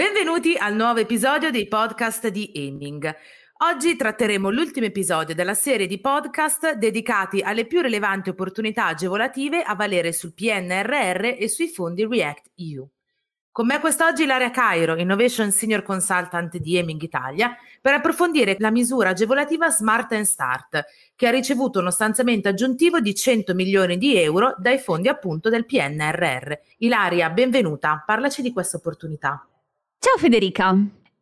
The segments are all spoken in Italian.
Benvenuti al nuovo episodio dei podcast di Aiming. Oggi tratteremo l'ultimo episodio della serie di podcast dedicati alle più rilevanti opportunità agevolative a valere sul PNRR e sui fondi React EU. Con me quest'oggi Ilaria Cairo, Innovation Senior Consultant di Aiming Italia, per approfondire la misura agevolativa Smart and Start, che ha ricevuto uno stanziamento aggiuntivo di 100 milioni di euro dai fondi appunto del PNRR. Ilaria, benvenuta, parlaci di questa opportunità. Ciao Federica!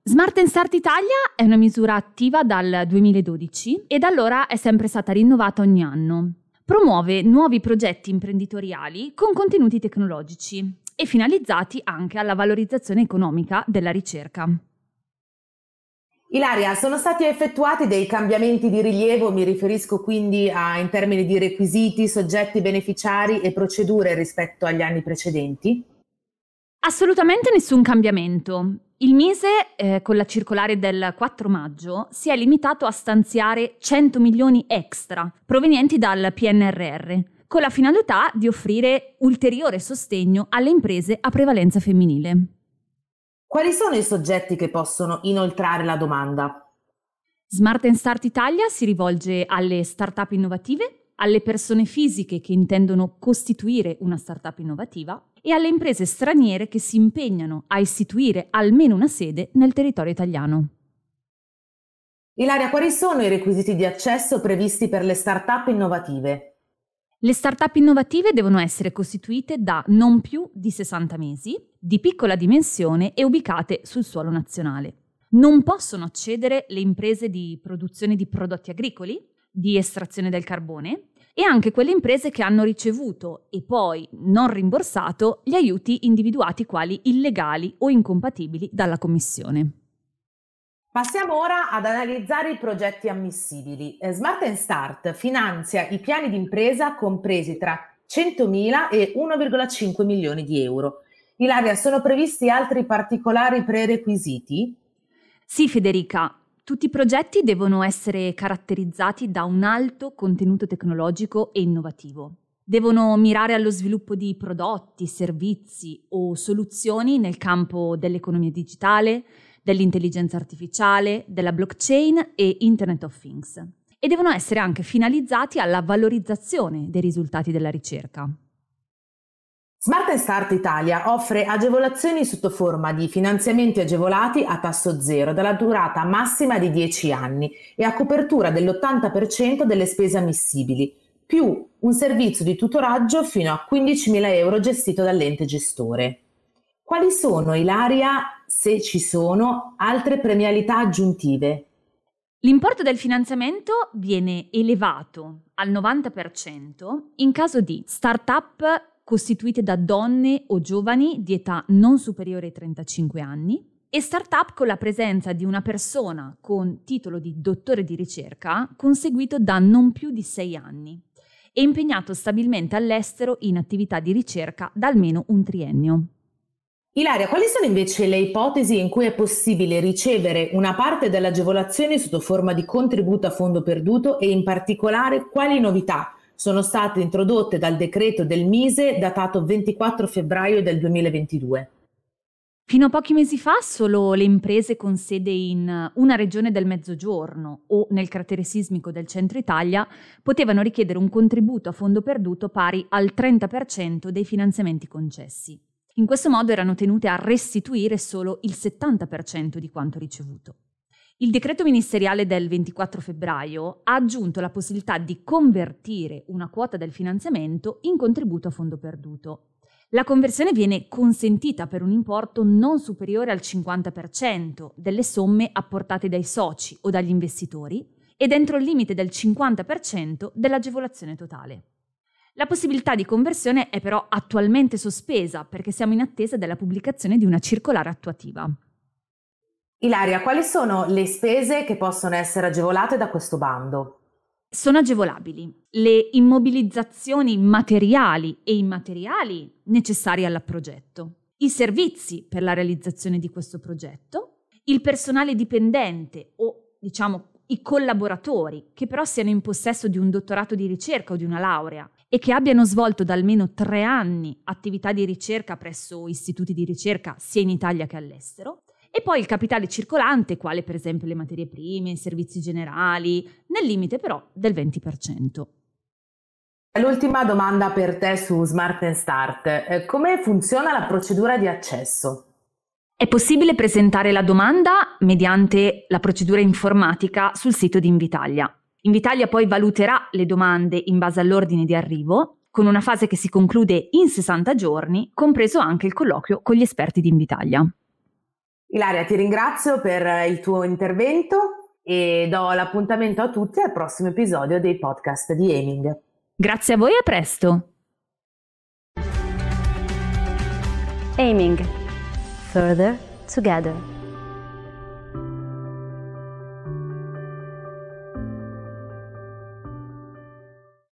Smart Start Italia è una misura attiva dal 2012 e da allora è sempre stata rinnovata ogni anno. Promuove nuovi progetti imprenditoriali con contenuti tecnologici e finalizzati anche alla valorizzazione economica della ricerca. Ilaria, sono stati effettuati dei cambiamenti di rilievo, mi riferisco quindi a, in termini di requisiti, soggetti beneficiari e procedure rispetto agli anni precedenti? Assolutamente nessun cambiamento. Il Mise, eh, con la circolare del 4 maggio, si è limitato a stanziare 100 milioni extra provenienti dal PNRR, con la finalità di offrire ulteriore sostegno alle imprese a prevalenza femminile. Quali sono i soggetti che possono inoltrare la domanda? Smart Start Italia si rivolge alle start-up innovative, alle persone fisiche che intendono costituire una startup innovativa e alle imprese straniere che si impegnano a istituire almeno una sede nel territorio italiano. Ilaria, quali sono i requisiti di accesso previsti per le start-up innovative? Le start-up innovative devono essere costituite da non più di 60 mesi, di piccola dimensione e ubicate sul suolo nazionale. Non possono accedere le imprese di produzione di prodotti agricoli, di estrazione del carbone e anche quelle imprese che hanno ricevuto e poi non rimborsato gli aiuti individuati quali illegali o incompatibili dalla Commissione. Passiamo ora ad analizzare i progetti ammissibili. Eh, Smart Start finanzia i piani di impresa compresi tra 100.000 e 1,5 milioni di euro. Ilaria, sono previsti altri particolari prerequisiti? Sì, Federica. Tutti i progetti devono essere caratterizzati da un alto contenuto tecnologico e innovativo. Devono mirare allo sviluppo di prodotti, servizi o soluzioni nel campo dell'economia digitale, dell'intelligenza artificiale, della blockchain e Internet of Things. E devono essere anche finalizzati alla valorizzazione dei risultati della ricerca. Smart Start Italia offre agevolazioni sotto forma di finanziamenti agevolati a tasso zero dalla durata massima di 10 anni e a copertura dell'80% delle spese ammissibili, più un servizio di tutoraggio fino a 15.000 euro gestito dall'ente gestore. Quali sono, Ilaria, se ci sono, altre premialità aggiuntive? L'importo del finanziamento viene elevato al 90% in caso di start-up costituite da donne o giovani di età non superiore ai 35 anni e start-up con la presenza di una persona con titolo di dottore di ricerca conseguito da non più di 6 anni e impegnato stabilmente all'estero in attività di ricerca da almeno un triennio. Ilaria, quali sono invece le ipotesi in cui è possibile ricevere una parte delle agevolazioni sotto forma di contributo a fondo perduto e in particolare quali novità sono state introdotte dal decreto del Mise datato 24 febbraio del 2022. Fino a pochi mesi fa solo le imprese con sede in una regione del Mezzogiorno o nel cratere sismico del centro Italia potevano richiedere un contributo a fondo perduto pari al 30% dei finanziamenti concessi. In questo modo erano tenute a restituire solo il 70% di quanto ricevuto. Il decreto ministeriale del 24 febbraio ha aggiunto la possibilità di convertire una quota del finanziamento in contributo a fondo perduto. La conversione viene consentita per un importo non superiore al 50% delle somme apportate dai soci o dagli investitori e dentro il limite del 50% dell'agevolazione totale. La possibilità di conversione è però attualmente sospesa perché siamo in attesa della pubblicazione di una circolare attuativa. Ilaria, quali sono le spese che possono essere agevolate da questo bando? Sono agevolabili le immobilizzazioni materiali e immateriali necessarie al progetto, i servizi per la realizzazione di questo progetto, il personale dipendente o diciamo i collaboratori che però siano in possesso di un dottorato di ricerca o di una laurea e che abbiano svolto da almeno tre anni attività di ricerca presso istituti di ricerca sia in Italia che all'estero, e poi il capitale circolante, quale per esempio le materie prime, i servizi generali, nel limite però del 20%. L'ultima domanda per te su Smart and Start. Eh, come funziona la procedura di accesso? È possibile presentare la domanda mediante la procedura informatica sul sito di Invitalia. Invitalia poi valuterà le domande in base all'ordine di arrivo, con una fase che si conclude in 60 giorni, compreso anche il colloquio con gli esperti di Invitalia. Ilaria, ti ringrazio per il tuo intervento e do l'appuntamento a tutti al prossimo episodio dei podcast di Aiming. Grazie a voi e a presto! Aiming Further Together